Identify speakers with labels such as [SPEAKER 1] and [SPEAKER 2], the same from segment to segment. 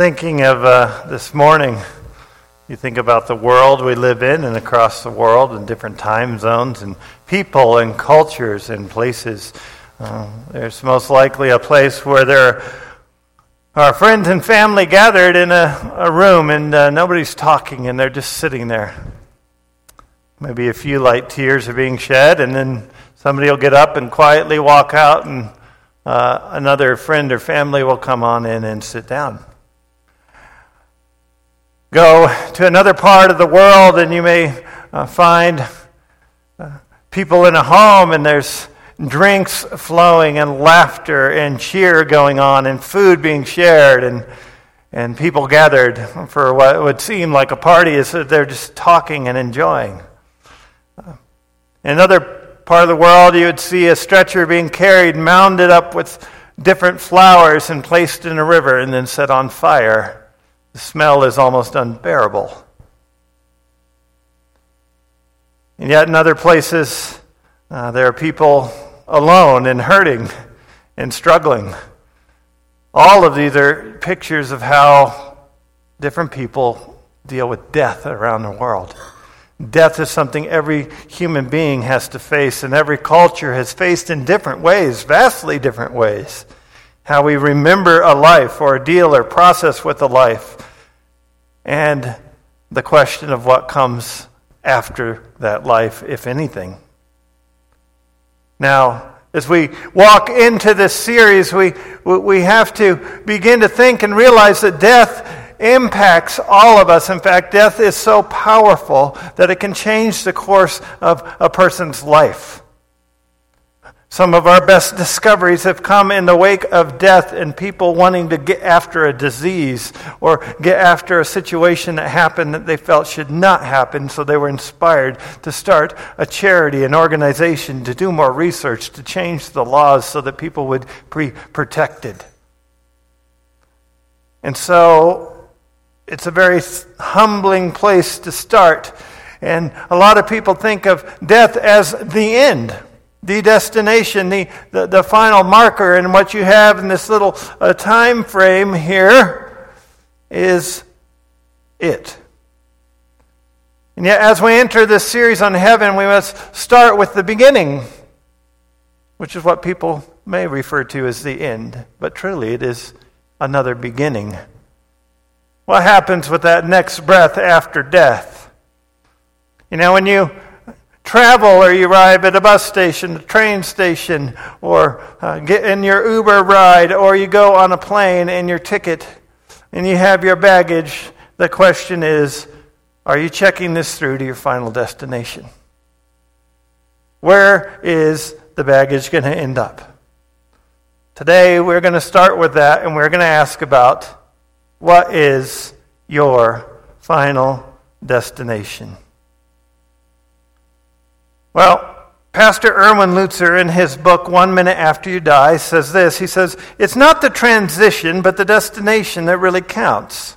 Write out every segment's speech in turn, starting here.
[SPEAKER 1] thinking of uh, this morning. You think about the world we live in and across the world and different time zones and people and cultures and places. Uh, there's most likely a place where there are friends and family gathered in a, a room and uh, nobody's talking and they're just sitting there. Maybe a few light tears are being shed and then somebody will get up and quietly walk out and uh, another friend or family will come on in and sit down go to another part of the world and you may uh, find uh, people in a home and there's drinks flowing and laughter and cheer going on and food being shared and and people gathered for what would seem like a party is that they're just talking and enjoying. Uh, in another part of the world, you would see a stretcher being carried, mounded up with different flowers, and placed in a river and then set on fire. The smell is almost unbearable. And yet, in other places, uh, there are people alone and hurting and struggling. All of these are pictures of how different people deal with death around the world. Death is something every human being has to face, and every culture has faced in different ways, vastly different ways how we remember a life or deal or process with a life, and the question of what comes after that life, if anything. Now, as we walk into this series, we, we have to begin to think and realize that death impacts all of us. In fact, death is so powerful that it can change the course of a person's life. Some of our best discoveries have come in the wake of death and people wanting to get after a disease or get after a situation that happened that they felt should not happen, so they were inspired to start a charity, an organization, to do more research, to change the laws so that people would be protected. And so it's a very humbling place to start. And a lot of people think of death as the end the destination, the, the, the, final marker, and what you have in this little uh, time frame here is it. And yet, as we enter this series on heaven, we must start with the beginning, which is what people may refer to as the end, but truly it is another beginning. What happens with that next breath after death? You know, when you travel or you arrive at a bus station, a train station, or uh, get in your Uber ride, or you go on a plane and your ticket and you have your baggage, the question is are you checking this through to your final destination? Where is the baggage going to end up? Today we're going to start with that and we're going to ask about what is your final destination? Well, Pastor Erwin Lutzer, in his book, One Minute After You Die, says this. He says, It's not the transition, but the destination that really counts.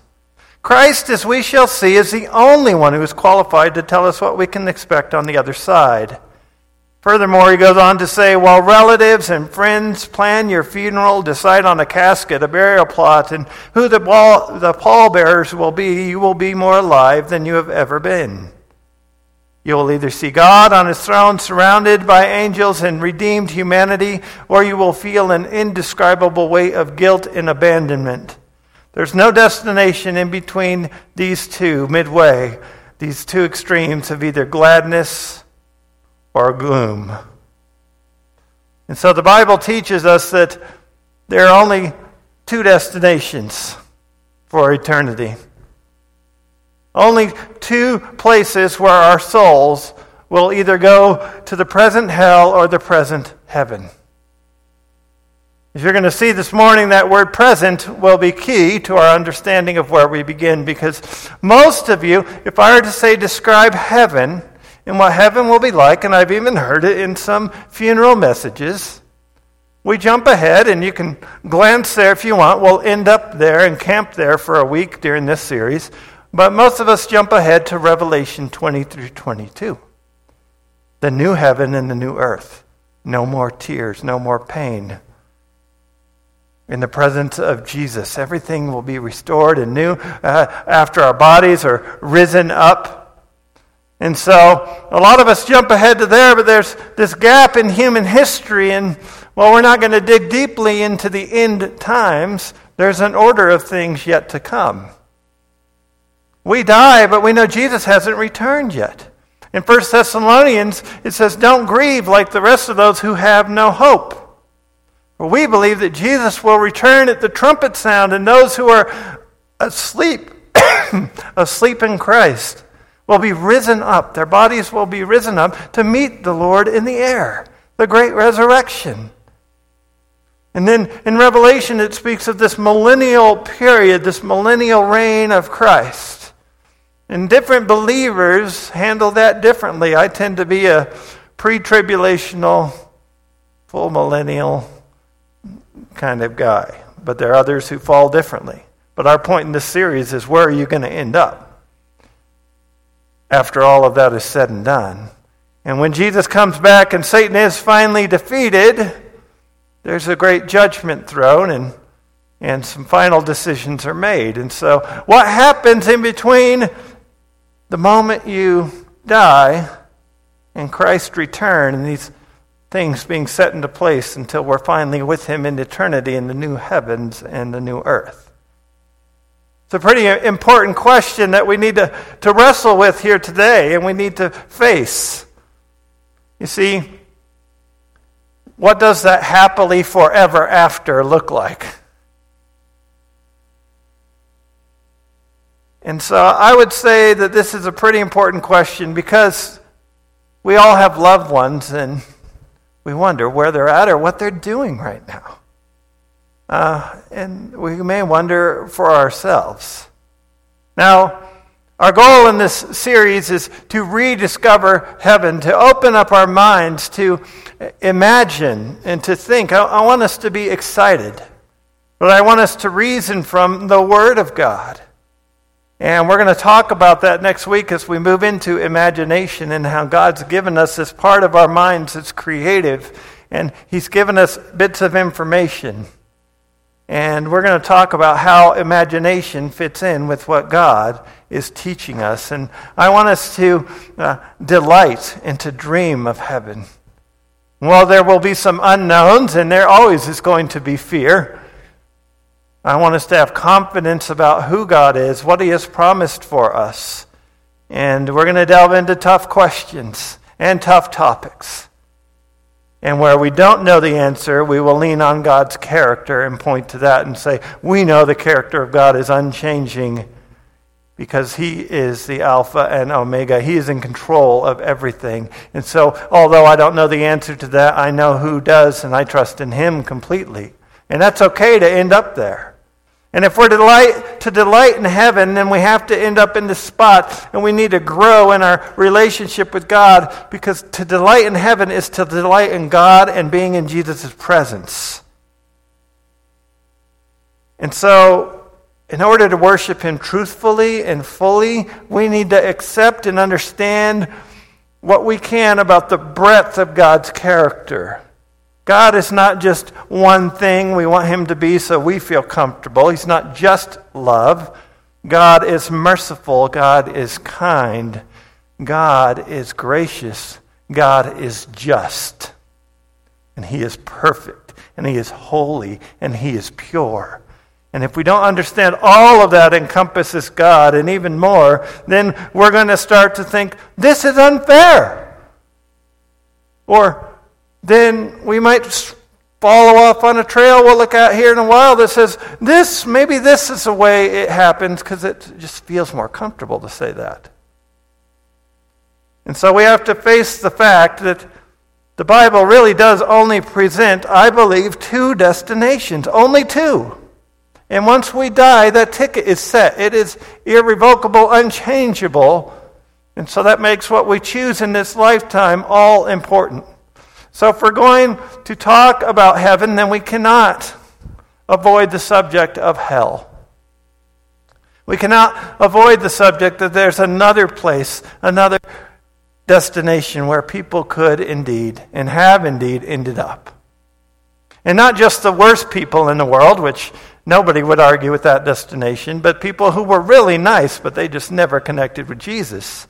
[SPEAKER 1] Christ, as we shall see, is the only one who is qualified to tell us what we can expect on the other side. Furthermore, he goes on to say, while relatives and friends plan your funeral, decide on a casket, a burial plot, and who the, ball, the pallbearers will be, you will be more alive than you have ever been. You will either see God on his throne surrounded by angels and redeemed humanity, or you will feel an indescribable weight of guilt and abandonment. There's no destination in between these two, midway, these two extremes of either gladness or gloom. And so the Bible teaches us that there are only two destinations for eternity. Only two places where our souls will either go to the present hell or the present heaven. If you're going to see this morning, that word present will be key to our understanding of where we begin because most of you, if I were to say describe heaven and what heaven will be like, and I've even heard it in some funeral messages, we jump ahead and you can glance there if you want. We'll end up there and camp there for a week during this series. But most of us jump ahead to Revelation 20 through 22. The new heaven and the new earth. No more tears, no more pain. in the presence of Jesus. Everything will be restored and new uh, after our bodies are risen up. And so a lot of us jump ahead to there, but there's this gap in human history. And while we're not going to dig deeply into the end times, there's an order of things yet to come. We die, but we know Jesus hasn't returned yet. In 1 Thessalonians, it says, Don't grieve like the rest of those who have no hope. For we believe that Jesus will return at the trumpet sound, and those who are asleep, asleep in Christ, will be risen up. Their bodies will be risen up to meet the Lord in the air, the great resurrection. And then in Revelation, it speaks of this millennial period, this millennial reign of Christ. And different believers handle that differently. I tend to be a pre tribulational, full millennial kind of guy. But there are others who fall differently. But our point in this series is where are you going to end up after all of that is said and done? And when Jesus comes back and Satan is finally defeated, there's a great judgment throne and, and some final decisions are made. And so, what happens in between the moment you die and Christ return and these things being set into place until we're finally with Him in eternity in the new heavens and the new earth? It's a pretty important question that we need to, to wrestle with here today and we need to face. You see, what does that happily forever after look like? And so I would say that this is a pretty important question because we all have loved ones and we wonder where they're at or what they're doing right now. Uh, and we may wonder for ourselves. Now, our goal in this series is to rediscover heaven, to open up our minds, to imagine and to think. I, I want us to be excited, but I want us to reason from the Word of God. And we're going to talk about that next week as we move into imagination and how God's given us this part of our minds that's creative. And He's given us bits of information. And we're going to talk about how imagination fits in with what God is teaching us. And I want us to uh, delight and to dream of heaven. Well, there will be some unknowns, and there always is going to be fear. I want us to have confidence about who God is, what He has promised for us. And we're going to delve into tough questions and tough topics. And where we don't know the answer, we will lean on God's character and point to that and say, We know the character of God is unchanging because He is the Alpha and Omega. He is in control of everything. And so, although I don't know the answer to that, I know who does, and I trust in Him completely. And that's okay to end up there. And if we're to delight, to delight in heaven, then we have to end up in this spot and we need to grow in our relationship with God because to delight in heaven is to delight in God and being in Jesus' presence. And so, in order to worship Him truthfully and fully, we need to accept and understand what we can about the breadth of God's character. God is not just one thing we want him to be so we feel comfortable. He's not just love. God is merciful. God is kind. God is gracious. God is just. And he is perfect. And he is holy. And he is pure. And if we don't understand all of that encompasses God and even more, then we're going to start to think, this is unfair. Or then we might follow off on a trail we'll look at here in a while that says, this, maybe this is the way it happens because it just feels more comfortable to say that. And so we have to face the fact that the Bible really does only present, I believe, two destinations, only two. And once we die, that ticket is set. It is irrevocable, unchangeable. And so that makes what we choose in this lifetime all important. So, if we're going to talk about heaven, then we cannot avoid the subject of hell. We cannot avoid the subject that there's another place, another destination where people could indeed and have indeed ended up. And not just the worst people in the world, which nobody would argue with that destination, but people who were really nice, but they just never connected with Jesus.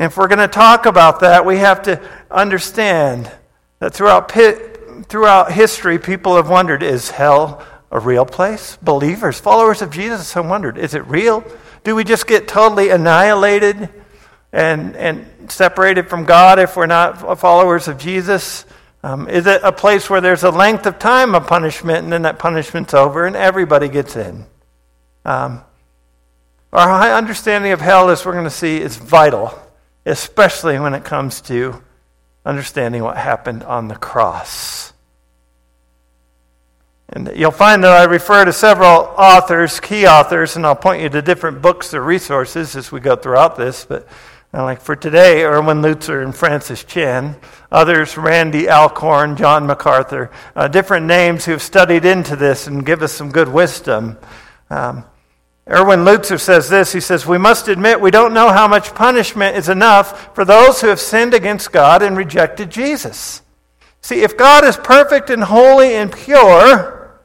[SPEAKER 1] And if we're going to talk about that, we have to understand that throughout, throughout history, people have wondered is hell a real place? Believers, followers of Jesus have wondered is it real? Do we just get totally annihilated and, and separated from God if we're not followers of Jesus? Um, is it a place where there's a length of time of punishment and then that punishment's over and everybody gets in? Um, our high understanding of hell, as we're going to see, is vital, especially when it comes to understanding what happened on the cross. And you'll find that I refer to several authors, key authors, and I'll point you to different books or resources as we go throughout this. But uh, like for today, Erwin Lutzer and Francis Chan. Others, Randy Alcorn, John MacArthur. Uh, different names who have studied into this and give us some good wisdom. Um, Erwin Lutzer says this. He says, We must admit we don't know how much punishment is enough for those who have sinned against God and rejected Jesus. See, if God is perfect and holy and pure,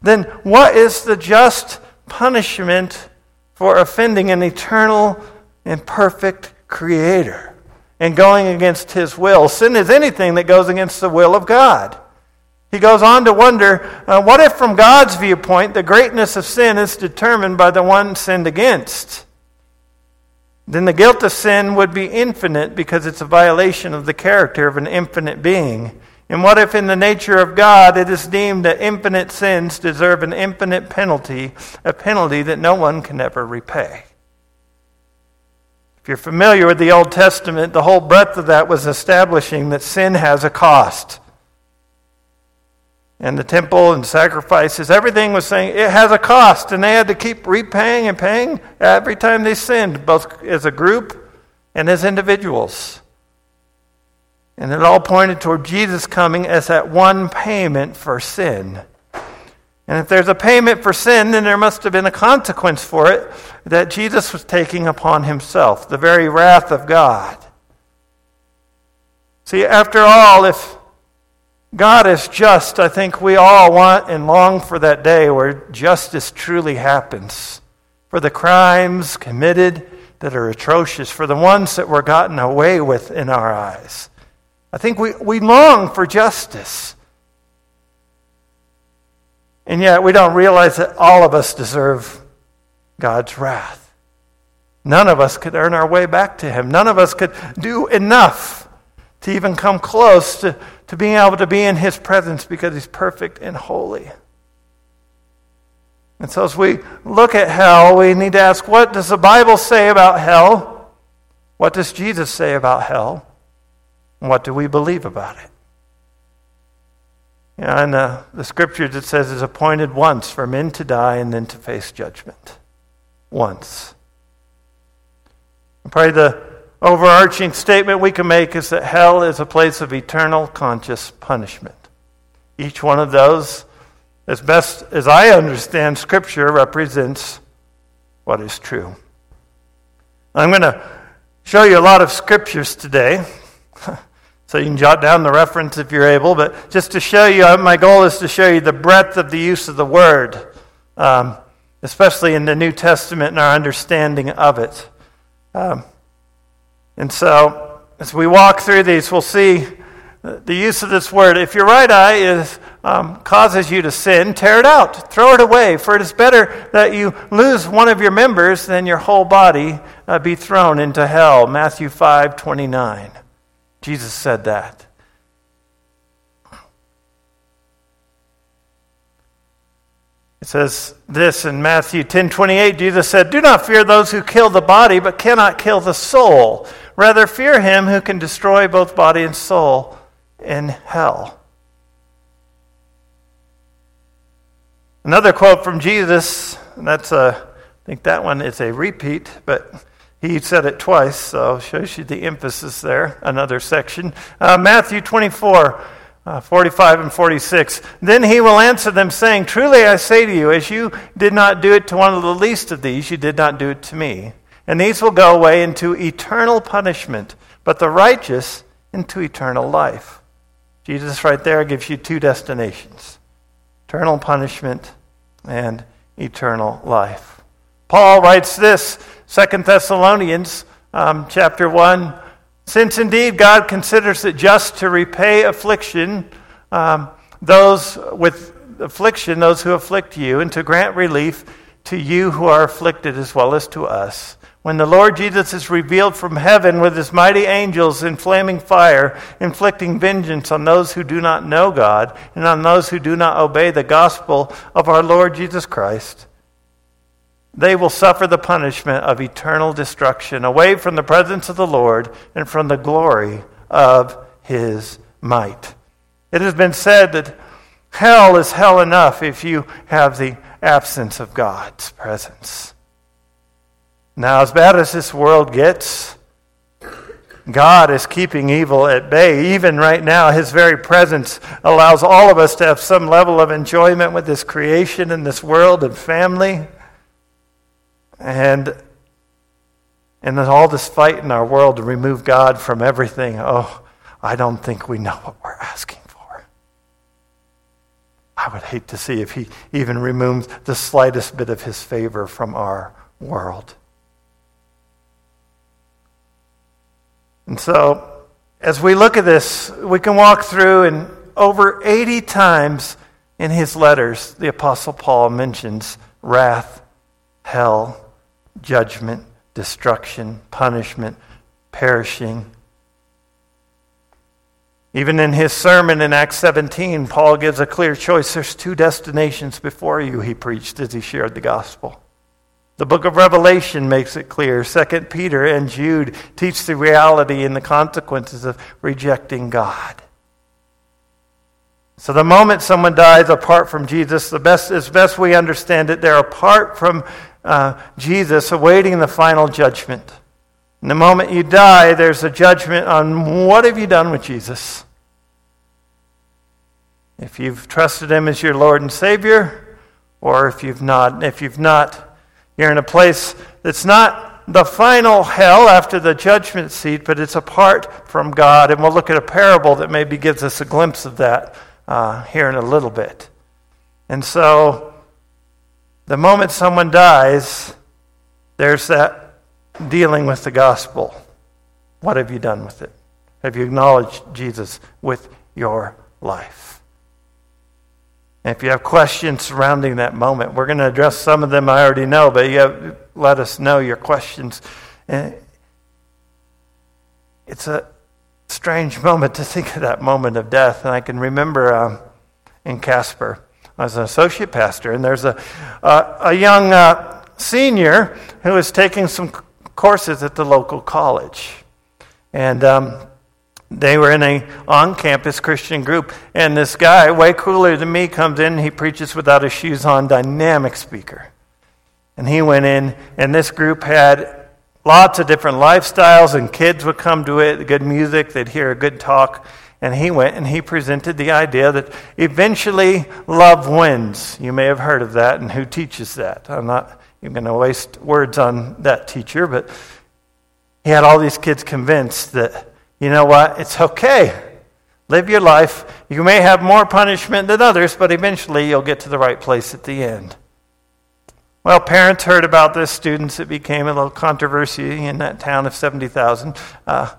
[SPEAKER 1] then what is the just punishment for offending an eternal and perfect creator and going against his will? Sin is anything that goes against the will of God. He goes on to wonder uh, what if, from God's viewpoint, the greatness of sin is determined by the one sinned against? Then the guilt of sin would be infinite because it's a violation of the character of an infinite being. And what if, in the nature of God, it is deemed that infinite sins deserve an infinite penalty, a penalty that no one can ever repay? If you're familiar with the Old Testament, the whole breadth of that was establishing that sin has a cost. And the temple and sacrifices, everything was saying it has a cost, and they had to keep repaying and paying every time they sinned, both as a group and as individuals. And it all pointed toward Jesus coming as that one payment for sin. And if there's a payment for sin, then there must have been a consequence for it that Jesus was taking upon himself, the very wrath of God. See, after all, if God is just, I think we all want and long for that day where justice truly happens. For the crimes committed that are atrocious, for the ones that were gotten away with in our eyes. I think we, we long for justice. And yet we don't realize that all of us deserve God's wrath. None of us could earn our way back to Him. None of us could do enough to even come close to, to being able to be in His presence because He's perfect and holy. And so, as we look at hell, we need to ask what does the Bible say about hell? What does Jesus say about hell? What do we believe about it? Yeah, and uh, the scriptures it says is appointed once for men to die and then to face judgment. Once. probably the overarching statement we can make is that hell is a place of eternal conscious punishment. Each one of those, as best as I understand Scripture, represents what is true. I'm going to show you a lot of scriptures today. So you can jot down the reference if you're able, but just to show you, uh, my goal is to show you the breadth of the use of the word, um, especially in the New Testament and our understanding of it. Um, and so, as we walk through these, we'll see the use of this word. If your right eye is, um, causes you to sin, tear it out, throw it away. For it is better that you lose one of your members than your whole body uh, be thrown into hell. Matthew five twenty nine. Jesus said that. It says this in Matthew 10 28. Jesus said, Do not fear those who kill the body, but cannot kill the soul. Rather, fear him who can destroy both body and soul in hell. Another quote from Jesus, and that's a, I think that one is a repeat, but he said it twice, so shows you the emphasis there. Another section. Uh, Matthew 24, uh, 45 and 46. Then he will answer them, saying, Truly I say to you, as you did not do it to one of the least of these, you did not do it to me. And these will go away into eternal punishment, but the righteous into eternal life. Jesus, right there, gives you two destinations eternal punishment and eternal life. Paul writes this, Second Thessalonians um, chapter 1 Since indeed God considers it just to repay affliction, um, those with affliction, those who afflict you, and to grant relief to you who are afflicted as well as to us. When the Lord Jesus is revealed from heaven with his mighty angels in flaming fire, inflicting vengeance on those who do not know God and on those who do not obey the gospel of our Lord Jesus Christ, they will suffer the punishment of eternal destruction away from the presence of the Lord and from the glory of his might. It has been said that hell is hell enough if you have the absence of God's presence. Now, as bad as this world gets, God is keeping evil at bay. Even right now, His very presence allows all of us to have some level of enjoyment with this creation and this world and family. And, and then all this fight in our world to remove God from everything. Oh, I don't think we know what we're asking for. I would hate to see if He even removes the slightest bit of His favor from our world. And so, as we look at this, we can walk through, and over 80 times in his letters, the Apostle Paul mentions wrath, hell, judgment, destruction, punishment, perishing. Even in his sermon in Acts 17, Paul gives a clear choice. There's two destinations before you, he preached as he shared the gospel. The book of Revelation makes it clear. Second Peter and Jude teach the reality and the consequences of rejecting God. So the moment someone dies apart from Jesus, the best as best we understand it, they're apart from uh, Jesus, awaiting the final judgment. And the moment you die, there's a judgment on what have you done with Jesus. If you've trusted him as your Lord and Savior, or if you've not, if you've not you're in a place that's not the final hell after the judgment seat, but it's apart from God. And we'll look at a parable that maybe gives us a glimpse of that uh, here in a little bit. And so, the moment someone dies, there's that dealing with the gospel. What have you done with it? Have you acknowledged Jesus with your life? If you have questions surrounding that moment, we're going to address some of them I already know, but you have, let us know your questions. And it's a strange moment to think of that moment of death. And I can remember um, in Casper, I was an associate pastor, and there's a, uh, a young uh, senior who was taking some courses at the local college. And um, they were in a on-campus Christian group, and this guy, way cooler than me, comes in. He preaches without his shoes on, dynamic speaker. And he went in, and this group had lots of different lifestyles, and kids would come to it, good music, they'd hear a good talk. And he went and he presented the idea that eventually love wins. You may have heard of that, and who teaches that? I'm not even going to waste words on that teacher, but he had all these kids convinced that you know what? It's okay. Live your life. You may have more punishment than others, but eventually you'll get to the right place at the end. Well, parents heard about this. Students, it became a little controversy in that town of 70,000. Uh,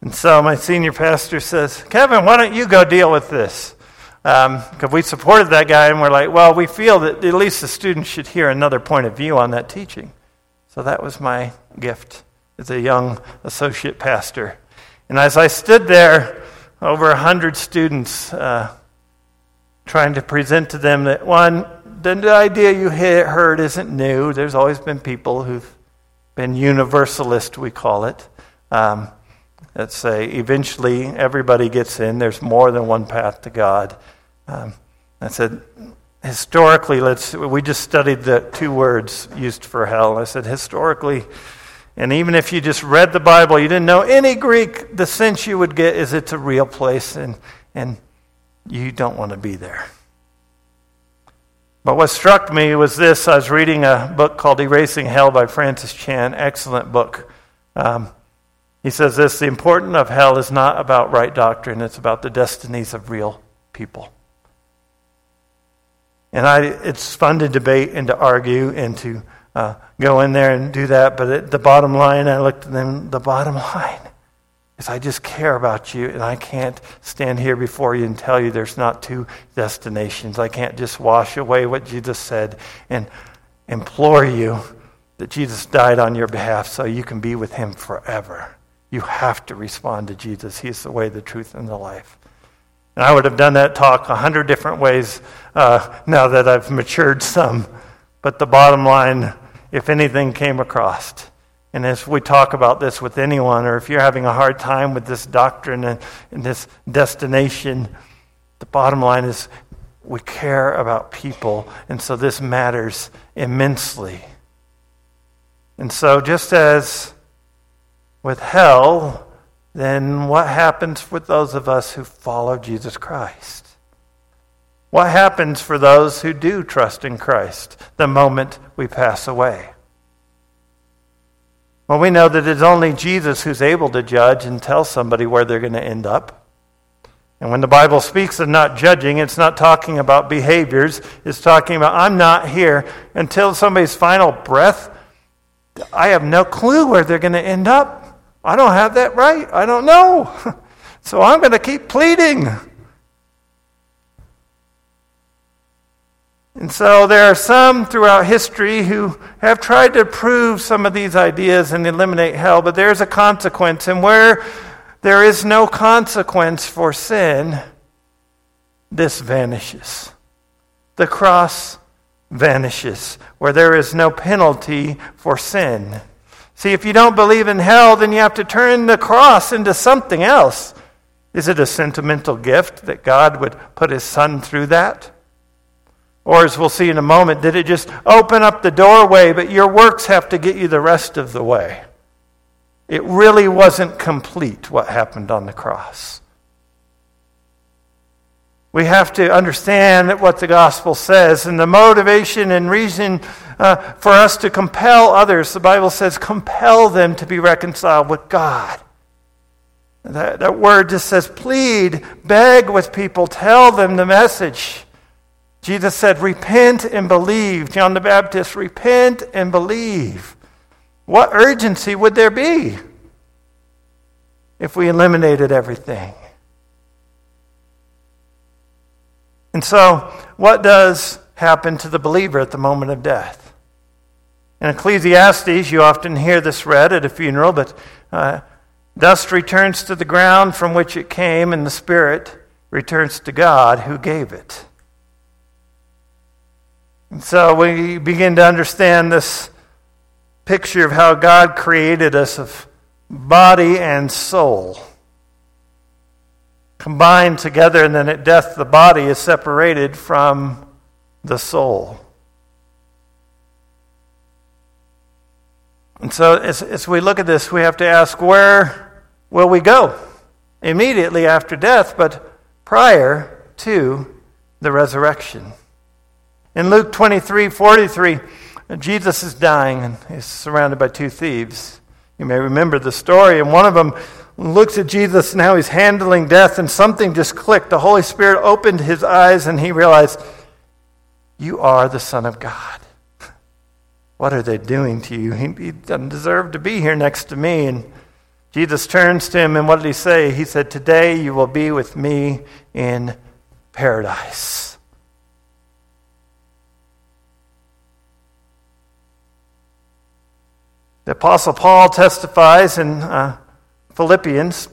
[SPEAKER 1] and so my senior pastor says, Kevin, why don't you go deal with this? Because um, we supported that guy, and we're like, well, we feel that at least the students should hear another point of view on that teaching. So that was my gift as a young associate pastor. And as I stood there, over a hundred students, uh, trying to present to them that one, the idea you heard isn't new. There's always been people who've been universalist, we call it. Um, let's say eventually everybody gets in. There's more than one path to God. Um, I said, historically, let's. We just studied the two words used for hell. I said, historically, and even if you just read the Bible, you didn't know any Greek, the sense you would get is it's a real place and, and you don't want to be there. But what struck me was this I was reading a book called Erasing Hell by Francis Chan, excellent book. Um, He says this the importance of hell is not about right doctrine, it's about the destinies of real people. And I, it's fun to debate and to argue and to uh, go in there and do that, but at the bottom line, I looked at them, the bottom line is I just care about you, and I can't stand here before you and tell you there's not two destinations. I can't just wash away what Jesus said and implore you that Jesus died on your behalf so you can be with him forever. You have to respond to Jesus. He's the way, the truth, and the life. And I would have done that talk a hundred different ways uh, now that I've matured some. But the bottom line, if anything came across, and as we talk about this with anyone, or if you're having a hard time with this doctrine and, and this destination, the bottom line is we care about people, and so this matters immensely. And so, just as with hell, then what happens with those of us who follow Jesus Christ? What happens for those who do trust in Christ the moment we pass away? Well, we know that it's only Jesus who's able to judge and tell somebody where they're going to end up. And when the Bible speaks of not judging, it's not talking about behaviors. It's talking about, I'm not here until somebody's final breath. I have no clue where they're going to end up. I don't have that right. I don't know. So I'm going to keep pleading. And so there are some throughout history who have tried to prove some of these ideas and eliminate hell, but there's a consequence. And where there is no consequence for sin, this vanishes. The cross vanishes, where there is no penalty for sin. See, if you don't believe in hell, then you have to turn the cross into something else. Is it a sentimental gift that God would put his son through that? Or, as we'll see in a moment, did it just open up the doorway, but your works have to get you the rest of the way? It really wasn't complete what happened on the cross. We have to understand that what the gospel says and the motivation and reason uh, for us to compel others. The Bible says, compel them to be reconciled with God. That, that word just says, plead, beg with people, tell them the message. Jesus said, repent and believe. John the Baptist, repent and believe. What urgency would there be if we eliminated everything? And so, what does happen to the believer at the moment of death? In Ecclesiastes, you often hear this read at a funeral, but uh, dust returns to the ground from which it came, and the spirit returns to God who gave it. And so we begin to understand this picture of how God created us of body and soul combined together, and then at death, the body is separated from the soul. And so, as, as we look at this, we have to ask where will we go? Immediately after death, but prior to the resurrection. In Luke 23 43, Jesus is dying and he's surrounded by two thieves. You may remember the story, and one of them looks at Jesus and how he's handling death, and something just clicked. The Holy Spirit opened his eyes, and he realized, You are the Son of God. What are they doing to you? He, he doesn't deserve to be here next to me. And Jesus turns to him, and what did he say? He said, Today you will be with me in paradise. The Apostle Paul testifies in uh, Philippians.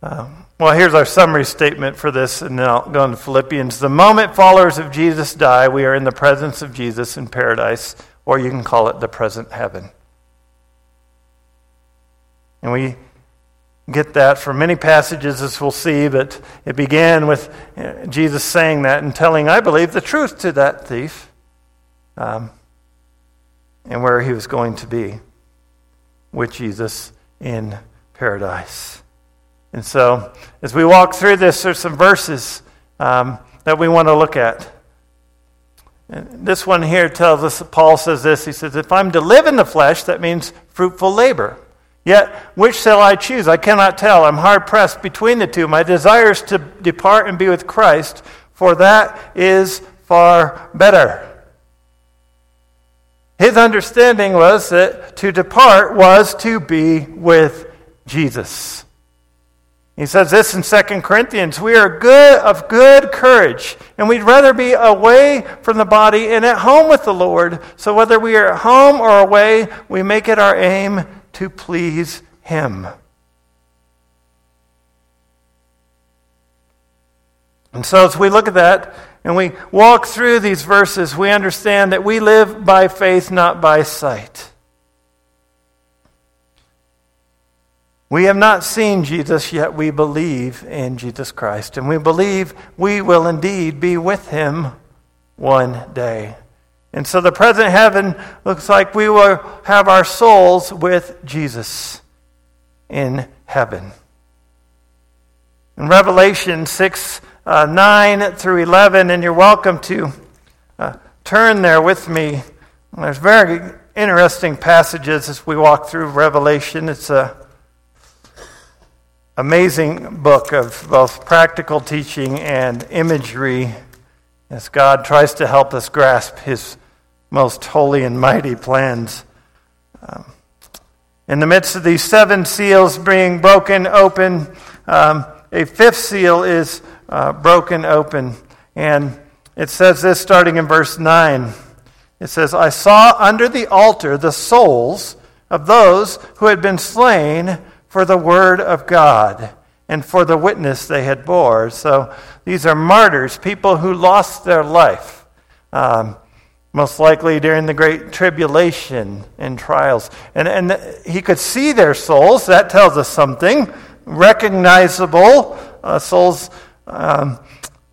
[SPEAKER 1] Uh, well, here's our summary statement for this, and then I'll go into Philippians. The moment followers of Jesus die, we are in the presence of Jesus in paradise, or you can call it the present heaven. And we get that from many passages, as we'll see, but it began with uh, Jesus saying that and telling, I believe, the truth to that thief. Um, and where he was going to be with Jesus in paradise. And so, as we walk through this, there's some verses um, that we want to look at. And this one here tells us, Paul says this. He says, If I'm to live in the flesh, that means fruitful labor. Yet, which shall I choose? I cannot tell. I'm hard pressed between the two. My desire is to depart and be with Christ, for that is far better. His understanding was that to depart was to be with Jesus. He says this in 2 Corinthians We are good of good courage, and we'd rather be away from the body and at home with the Lord. So whether we are at home or away, we make it our aim to please Him. And so, as we look at that and we walk through these verses, we understand that we live by faith, not by sight. We have not seen Jesus, yet we believe in Jesus Christ. And we believe we will indeed be with him one day. And so the present heaven looks like we will have our souls with Jesus in heaven. In Revelation 6 uh, 9 through 11, and you're welcome to uh, turn there with me. There's very interesting passages as we walk through Revelation. It's a amazing book of both practical teaching and imagery as God tries to help us grasp his most holy and mighty plans. Um, in the midst of these seven seals being broken open, um, a fifth seal is uh, broken open. And it says this starting in verse 9. It says, I saw under the altar the souls of those who had been slain for the word of God and for the witness they had bore. So these are martyrs, people who lost their life, um, most likely during the great tribulation and trials. And, and he could see their souls. That tells us something. Recognizable uh, souls um,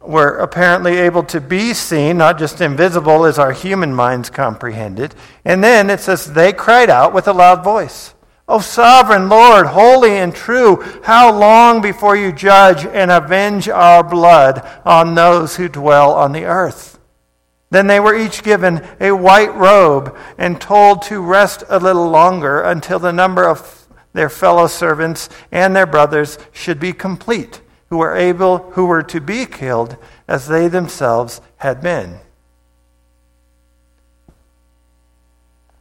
[SPEAKER 1] were apparently able to be seen, not just invisible as our human minds comprehended. And then it says, they cried out with a loud voice. O sovereign Lord, holy and true, how long before you judge and avenge our blood on those who dwell on the earth? Then they were each given a white robe and told to rest a little longer until the number of their fellow servants and their brothers should be complete, who were able who were to be killed as they themselves had been.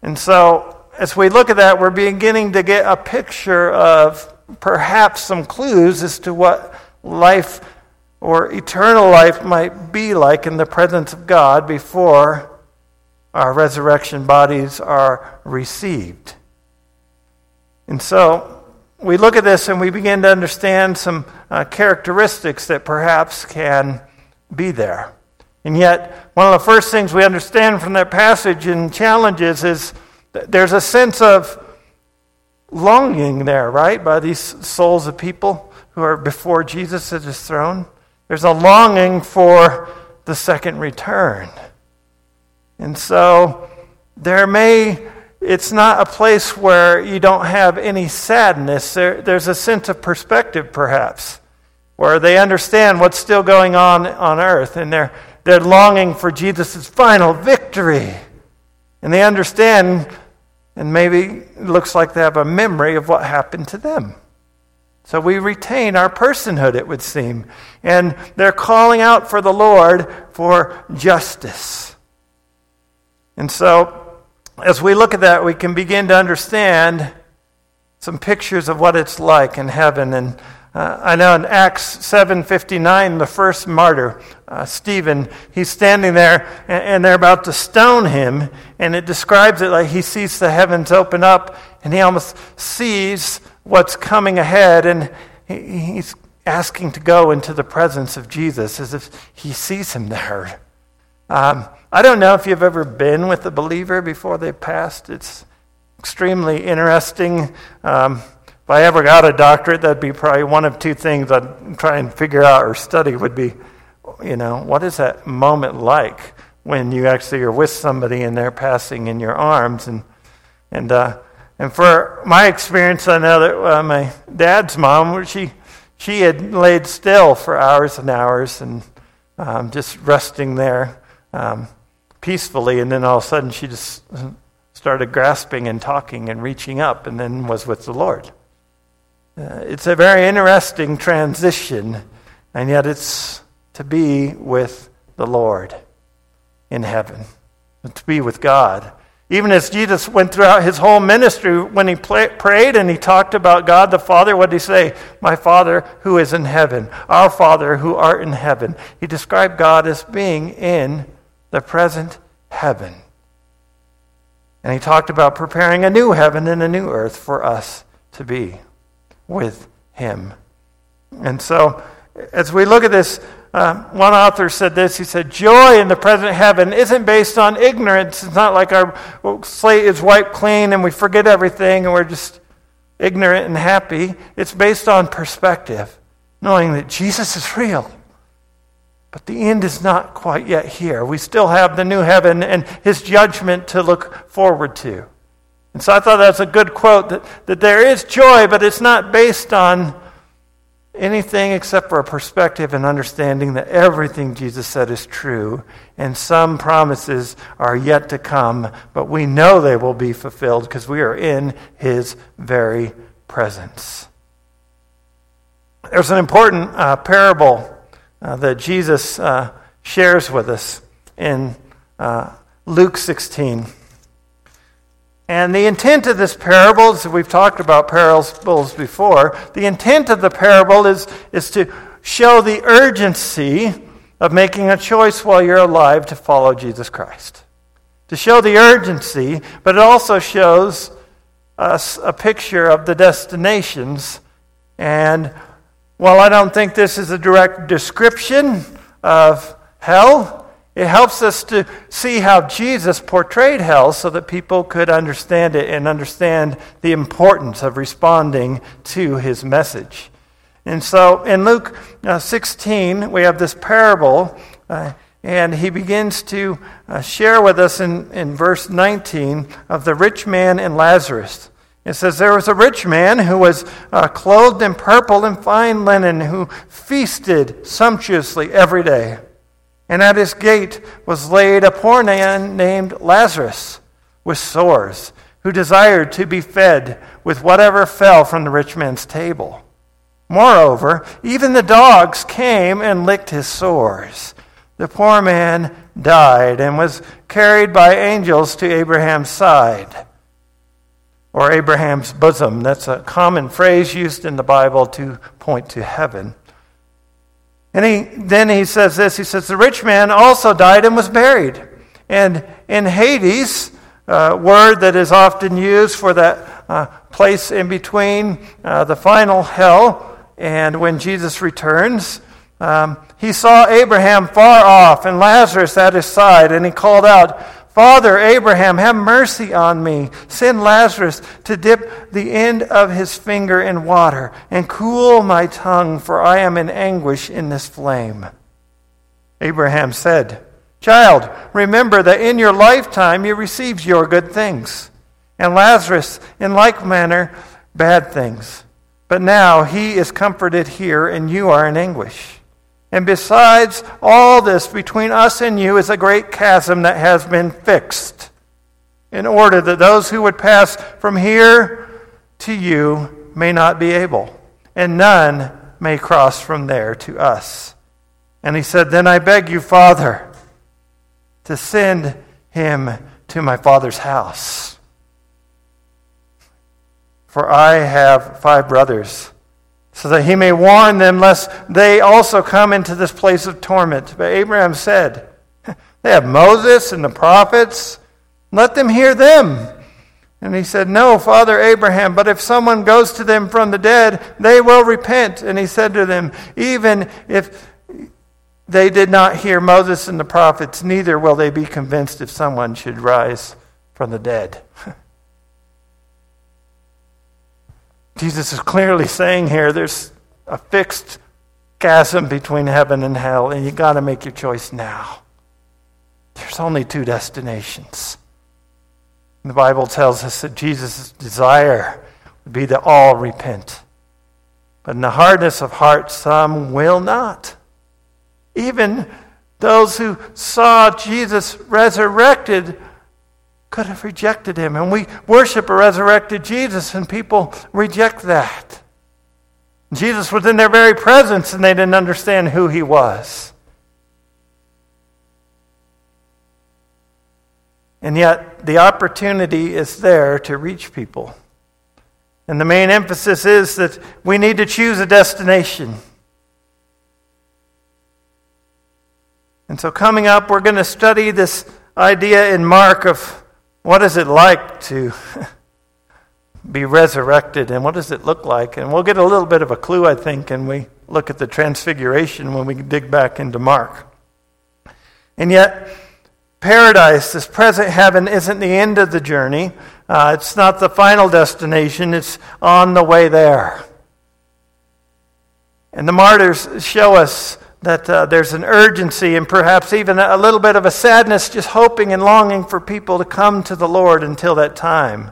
[SPEAKER 1] And so as we look at that, we're beginning to get a picture of perhaps some clues as to what life or eternal life might be like in the presence of God before our resurrection bodies are received. And so we look at this and we begin to understand some uh, characteristics that perhaps can be there. And yet, one of the first things we understand from that passage and challenges is there's a sense of longing there, right, by these souls of people who are before Jesus at his throne. There's a longing for the second return. And so there may, it's not a place where you don't have any sadness. There, there's a sense of perspective, perhaps, where they understand what's still going on on earth and they're, they're longing for Jesus' final victory. And they understand, and maybe it looks like they have a memory of what happened to them. So we retain our personhood, it would seem. And they're calling out for the Lord for justice. And so, as we look at that, we can begin to understand some pictures of what it's like in heaven. And uh, I know in Acts 7:59, the first martyr, uh, Stephen, he's standing there and, and, they're about to stone him, and it describes it like he sees the heavens open up, and he almost sees what's coming ahead, and he, he's asking to go into the presence of Jesus as if he sees him there. Um, I don't know if you've ever been with a believer before they passed. It's extremely interesting. Um, if I ever got a doctorate, that'd be probably one of two things I'd try and figure out or study would be, you know, what is that moment like when you actually are with somebody and they're passing in your arms? And, and, uh, and for my experience, I know that uh, my dad's mom, she, she had laid still for hours and hours and um, just resting there um, peacefully, and then all of a sudden she just started grasping and talking and reaching up and then was with the Lord. Uh, it's a very interesting transition, and yet it's to be with the Lord in heaven, to be with God. Even as Jesus went throughout his whole ministry, when he play, prayed and he talked about God the Father, what did he say? My Father who is in heaven, our Father who art in heaven. He described God as being in the present heaven. And he talked about preparing a new heaven and a new earth for us to be with him. And so, as we look at this, uh, one author said this. He said, Joy in the present heaven isn't based on ignorance. It's not like our slate is wiped clean and we forget everything and we're just ignorant and happy. It's based on perspective, knowing that Jesus is real. But the end is not quite yet here. We still have the new heaven and his judgment to look forward to. And so I thought that's a good quote that, that there is joy, but it's not based on anything except for a perspective and understanding that everything Jesus said is true, and some promises are yet to come, but we know they will be fulfilled because we are in His very presence. There's an important uh, parable uh, that Jesus uh, shares with us in uh, Luke 16. And the intent of this parable, as we've talked about parables before, the intent of the parable is, is to show the urgency of making a choice while you're alive to follow Jesus Christ. To show the urgency, but it also shows us a picture of the destinations. And while I don't think this is a direct description of hell, it helps us to see how Jesus portrayed hell so that people could understand it and understand the importance of responding to his message. And so in Luke uh, 16, we have this parable, uh, and he begins to uh, share with us in, in verse 19 of the rich man and Lazarus. It says, There was a rich man who was uh, clothed in purple and fine linen, who feasted sumptuously every day. And at his gate was laid a poor man named Lazarus with sores, who desired to be fed with whatever fell from the rich man's table. Moreover, even the dogs came and licked his sores. The poor man died and was carried by angels to Abraham's side, or Abraham's bosom. That's a common phrase used in the Bible to point to heaven. And he, then he says this he says, The rich man also died and was buried. And in Hades, uh, word that is often used for that uh, place in between uh, the final hell and when Jesus returns, um, he saw Abraham far off and Lazarus at his side, and he called out, Father Abraham, have mercy on me. Send Lazarus to dip the end of his finger in water and cool my tongue, for I am in anguish in this flame. Abraham said, Child, remember that in your lifetime you received your good things, and Lazarus, in like manner, bad things. But now he is comforted here, and you are in anguish. And besides all this, between us and you is a great chasm that has been fixed, in order that those who would pass from here to you may not be able, and none may cross from there to us. And he said, Then I beg you, Father, to send him to my father's house. For I have five brothers so that he may warn them lest they also come into this place of torment. But Abraham said, They have Moses and the prophets. Let them hear them. And he said, No, Father Abraham, but if someone goes to them from the dead, they will repent. And he said to them, Even if they did not hear Moses and the prophets, neither will they be convinced if someone should rise from the dead. Jesus is clearly saying here there's a fixed chasm between heaven and hell, and you got to make your choice now. There's only two destinations. the Bible tells us that Jesus' desire would be that all repent. But in the hardness of heart, some will not. Even those who saw Jesus resurrected could have rejected him. And we worship a resurrected Jesus, and people reject that. Jesus was in their very presence, and they didn't understand who he was. And yet, the opportunity is there to reach people. And the main emphasis is that we need to choose a destination. And so, coming up, we're going to study this idea in Mark of what is it like to be resurrected and what does it look like. And we'll get a little bit of a clue, I think, and we look at the transfiguration when we dig back into Mark. And yet, paradise, this present heaven, isn't the end of the journey. Uh, it's not the final destination, it's on the way there. And the martyrs show us that uh, there's an urgency and perhaps even a little bit of a sadness, just hoping and longing for people to come to the Lord until that time.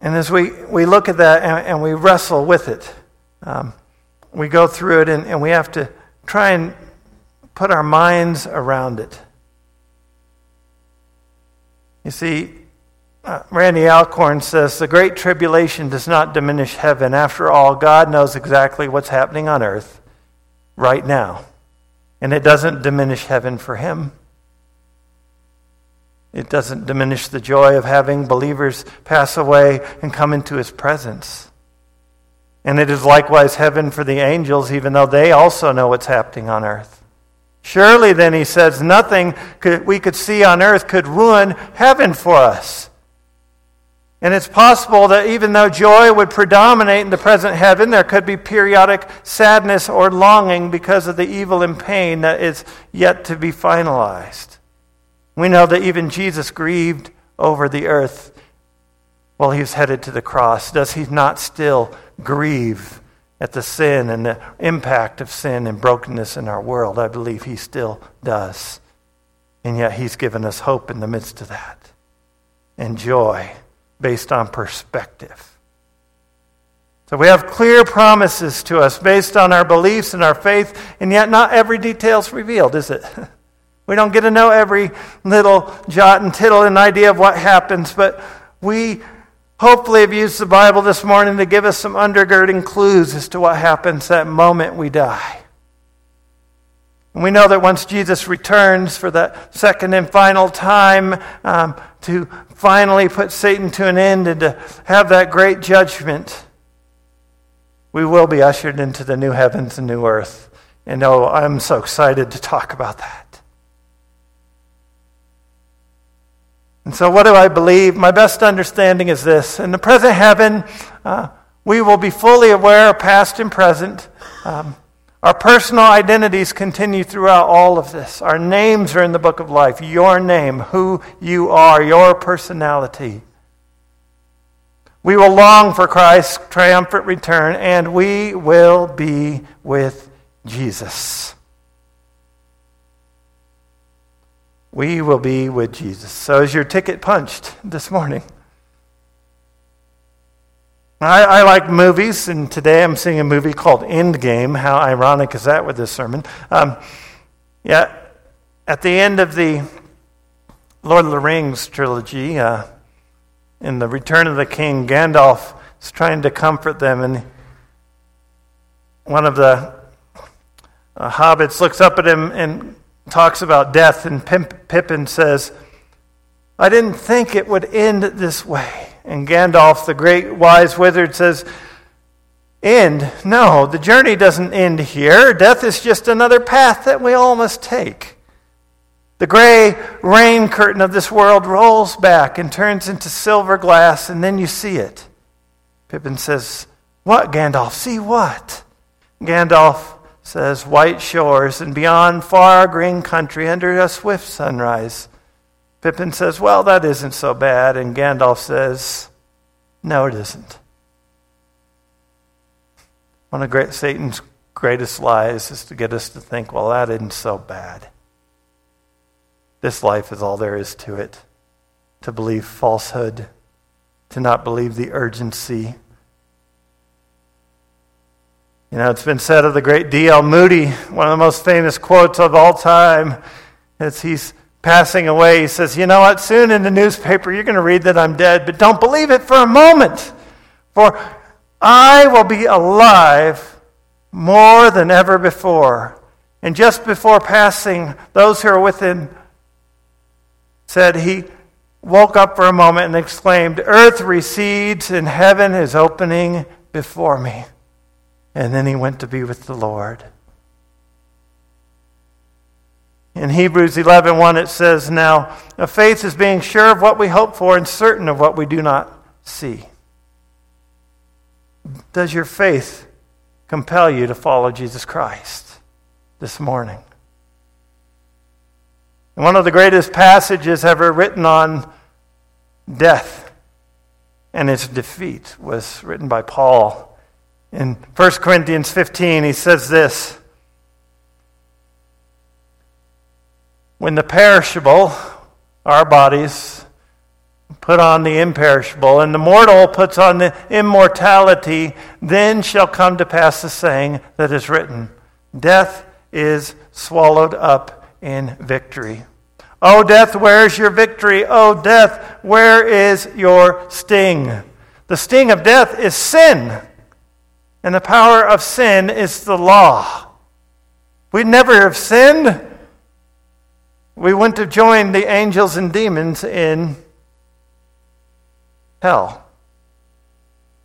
[SPEAKER 1] And as we, we look at that and, and we wrestle with it, um, we go through it and, and we have to try and put our minds around it. You see, uh, Randy Alcorn says the Great Tribulation does not diminish heaven. After all, God knows exactly what's happening on earth right now. And it doesn't diminish heaven for him. It doesn't diminish the joy of having believers pass away and come into his presence. And it is likewise heaven for the angels, even though they also know what's happening on earth. Surely, then, he says, nothing could, we could see on earth could ruin heaven for us. And it's possible that even though joy would predominate in the present heaven, there could be periodic sadness or longing because of the evil and pain that is yet to be finalized. We know that even Jesus grieved over the earth while he was headed to the cross. Does he not still grieve at the sin and the impact of sin and brokenness in our world? I believe he still does. And yet he's given us hope in the midst of that and joy based on perspective. So we have clear promises to us based on our beliefs and our faith, and yet not every detail is revealed, is it? We don't get to know every little jot and tittle and idea of what happens, but we hopefully have used the Bible this morning to give us some undergirding clues as to what happens that moment we die. And we know that once Jesus returns for the second and final time um, to finally put Satan to an end and to have that great judgment, we will be ushered into the new heavens and new earth. And oh, I'm so excited to talk about that. And so, what do I believe? My best understanding is this In the present heaven, uh, we will be fully aware, of past and present. Um, our personal identities continue throughout all of this. Our names are in the book of life. Your name, who you are, your personality. We will long for Christ's triumphant return, and we will be with Jesus. We will be with Jesus. So, is your ticket punched this morning? I, I, like movies, and today I'm seeing a movie called Endgame. How ironic is that with this sermon? Um, yeah, at the end of the Lord of the Rings trilogy, uh, in the Return of the King, Gandalf is trying to comfort them, and one of the uh, hobbits looks up at him and talks about death, and Pippin says, I didn't think it would end this way. And Gandalf, the great wise wizard, says, End? No, the journey doesn't end here. Death is just another path that we all must take. The gray rain curtain of this world rolls back and turns into silver glass, and then you see it. Pippin says, What, Gandalf? See what? Gandalf says, White shores, and beyond far green country under a swift sunrise. Pippin says, Well, that isn't so bad. And Gandalf says, No, it isn't. One of great, Satan's greatest lies is to get us to think, Well, that isn't so bad. This life is all there is to it. To believe falsehood, to not believe the urgency. You know, it's been said of the great D.L. Moody, one of the most famous quotes of all time, is he's passing away, he says, You know what? Soon in the newspaper, you're going to read that I'm dead, but don't believe it for a moment. For I will be alive more than ever before. And just before passing, those who are with him said he woke up for a moment and exclaimed, Earth recedes and heaven is opening before me. And then he went to be with the Lord. In Hebrews 11:1 1, it says, "Now, a faith is being sure of what we hope for and certain of what we do not see." Does your faith compel you to follow Jesus Christ this morning? One of the greatest passages ever written on death and its defeat was written by Paul. In 1 Corinthians 15, he says this When the perishable, our bodies, put on the imperishable, and the mortal puts on the immortality, then shall come to pass the saying that is written Death is swallowed up in victory. O death, where is your victory? O death, where is your sting? The sting of death is sin, and the power of sin is the law. We'd never have sinned. We wouldn't have joined the angels and demons in hell.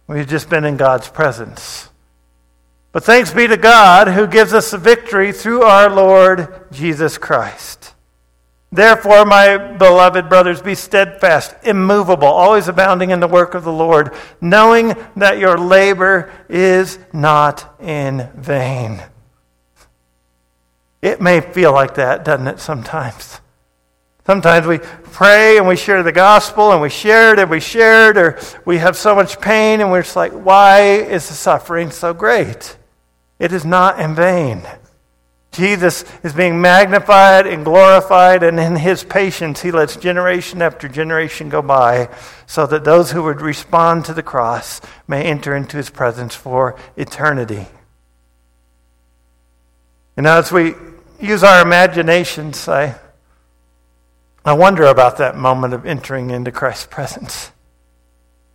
[SPEAKER 1] We've just been in God's presence. But thanks be to God who gives us the victory through our Lord Jesus Christ. Therefore, my beloved brothers, be steadfast, immovable, always abounding in the work of the Lord, knowing that your labor is not in vain. It may feel like that, doesn't it, sometimes? Sometimes we pray and we share the gospel and we share it and we share it, or we have so much pain and we're just like, why is the suffering so great? It is not in vain. Jesus is being magnified and glorified, and in his patience, he lets generation after generation go by so that those who would respond to the cross may enter into his presence for eternity. And as we use our imaginations, I, I wonder about that moment of entering into Christ's presence.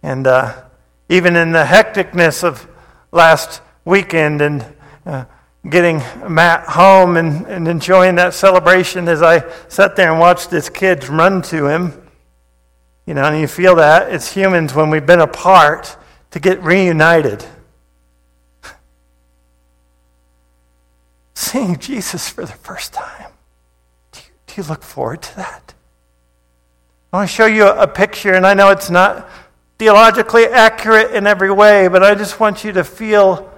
[SPEAKER 1] And uh, even in the hecticness of last weekend and uh, getting Matt home and, and enjoying that celebration as I sat there and watched his kids run to him. You know, and you feel that it's humans when we've been apart to get reunited. Seeing Jesus for the first time. Do you, do you look forward to that? I want to show you a picture, and I know it's not theologically accurate in every way, but I just want you to feel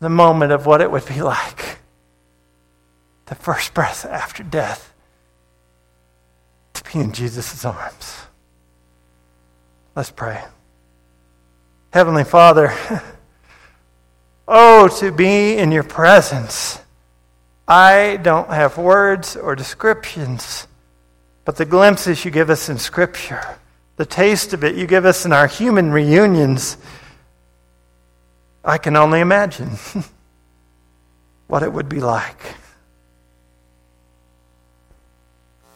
[SPEAKER 1] the moment of what it would be like the first breath after death to be in Jesus' arms. Let's pray. Heavenly Father, oh, to be in your presence. I don't have words or descriptions, but the glimpses you give us in Scripture, the taste of it you give us in our human reunions I can only imagine what it would be like.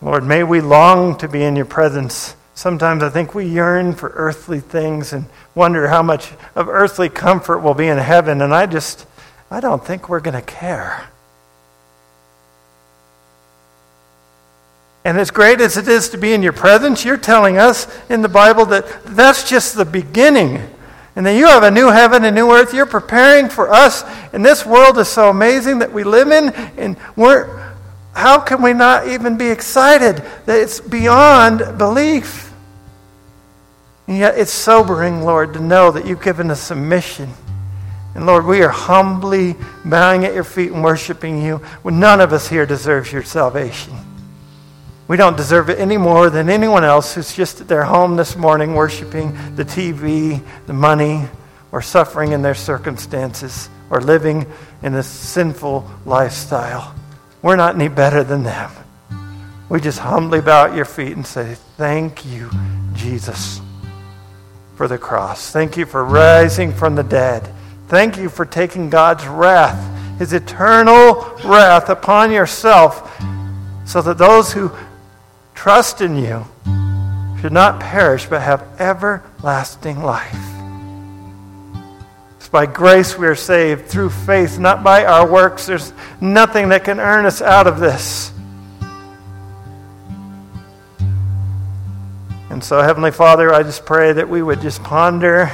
[SPEAKER 1] Lord, may we long to be in your presence. Sometimes I think we yearn for earthly things and wonder how much of earthly comfort will be in heaven, and I just, I don't think we're going to care. And as great as it is to be in your presence, you're telling us in the Bible that that's just the beginning and then you have a new heaven and new earth. You're preparing for us. And this world is so amazing that we live in. And we're, how can we not even be excited that it's beyond belief? And yet it's sobering, Lord, to know that you've given us a mission. And Lord, we are humbly bowing at your feet and worshiping you when none of us here deserves your salvation. We don't deserve it any more than anyone else who's just at their home this morning worshiping the TV, the money, or suffering in their circumstances, or living in a sinful lifestyle. We're not any better than them. We just humbly bow at your feet and say, Thank you, Jesus, for the cross. Thank you for rising from the dead. Thank you for taking God's wrath, his eternal wrath, upon yourself, so that those who trust in you should not perish but have everlasting life. By grace we are saved through faith, not by our works. There's nothing that can earn us out of this. And so, Heavenly Father, I just pray that we would just ponder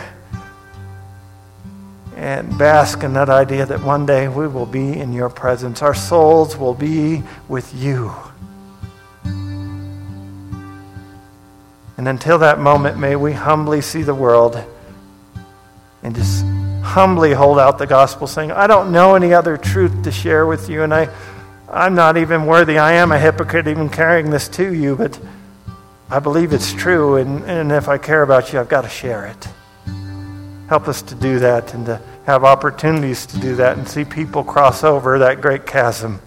[SPEAKER 1] and bask in that idea that one day we will be in your presence. Our souls will be with you. And until that moment, may we humbly see the world and just humbly hold out the gospel, saying, I don't know any other truth to share with you, and I, I'm not even worthy. I am a hypocrite even carrying this to you, but I believe it's true, and, and if I care about you, I've got to share it. Help us to do that and to have opportunities to do that and see people cross over that great chasm.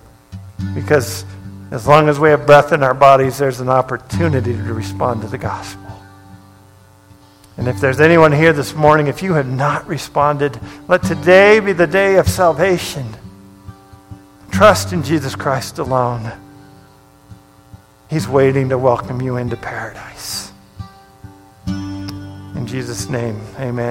[SPEAKER 1] Because as long as we have breath in our bodies, there's an opportunity to respond to the gospel. And if there's anyone here this morning, if you have not responded, let today be the day of salvation. Trust in Jesus Christ alone. He's waiting to welcome you into paradise. In Jesus' name, amen.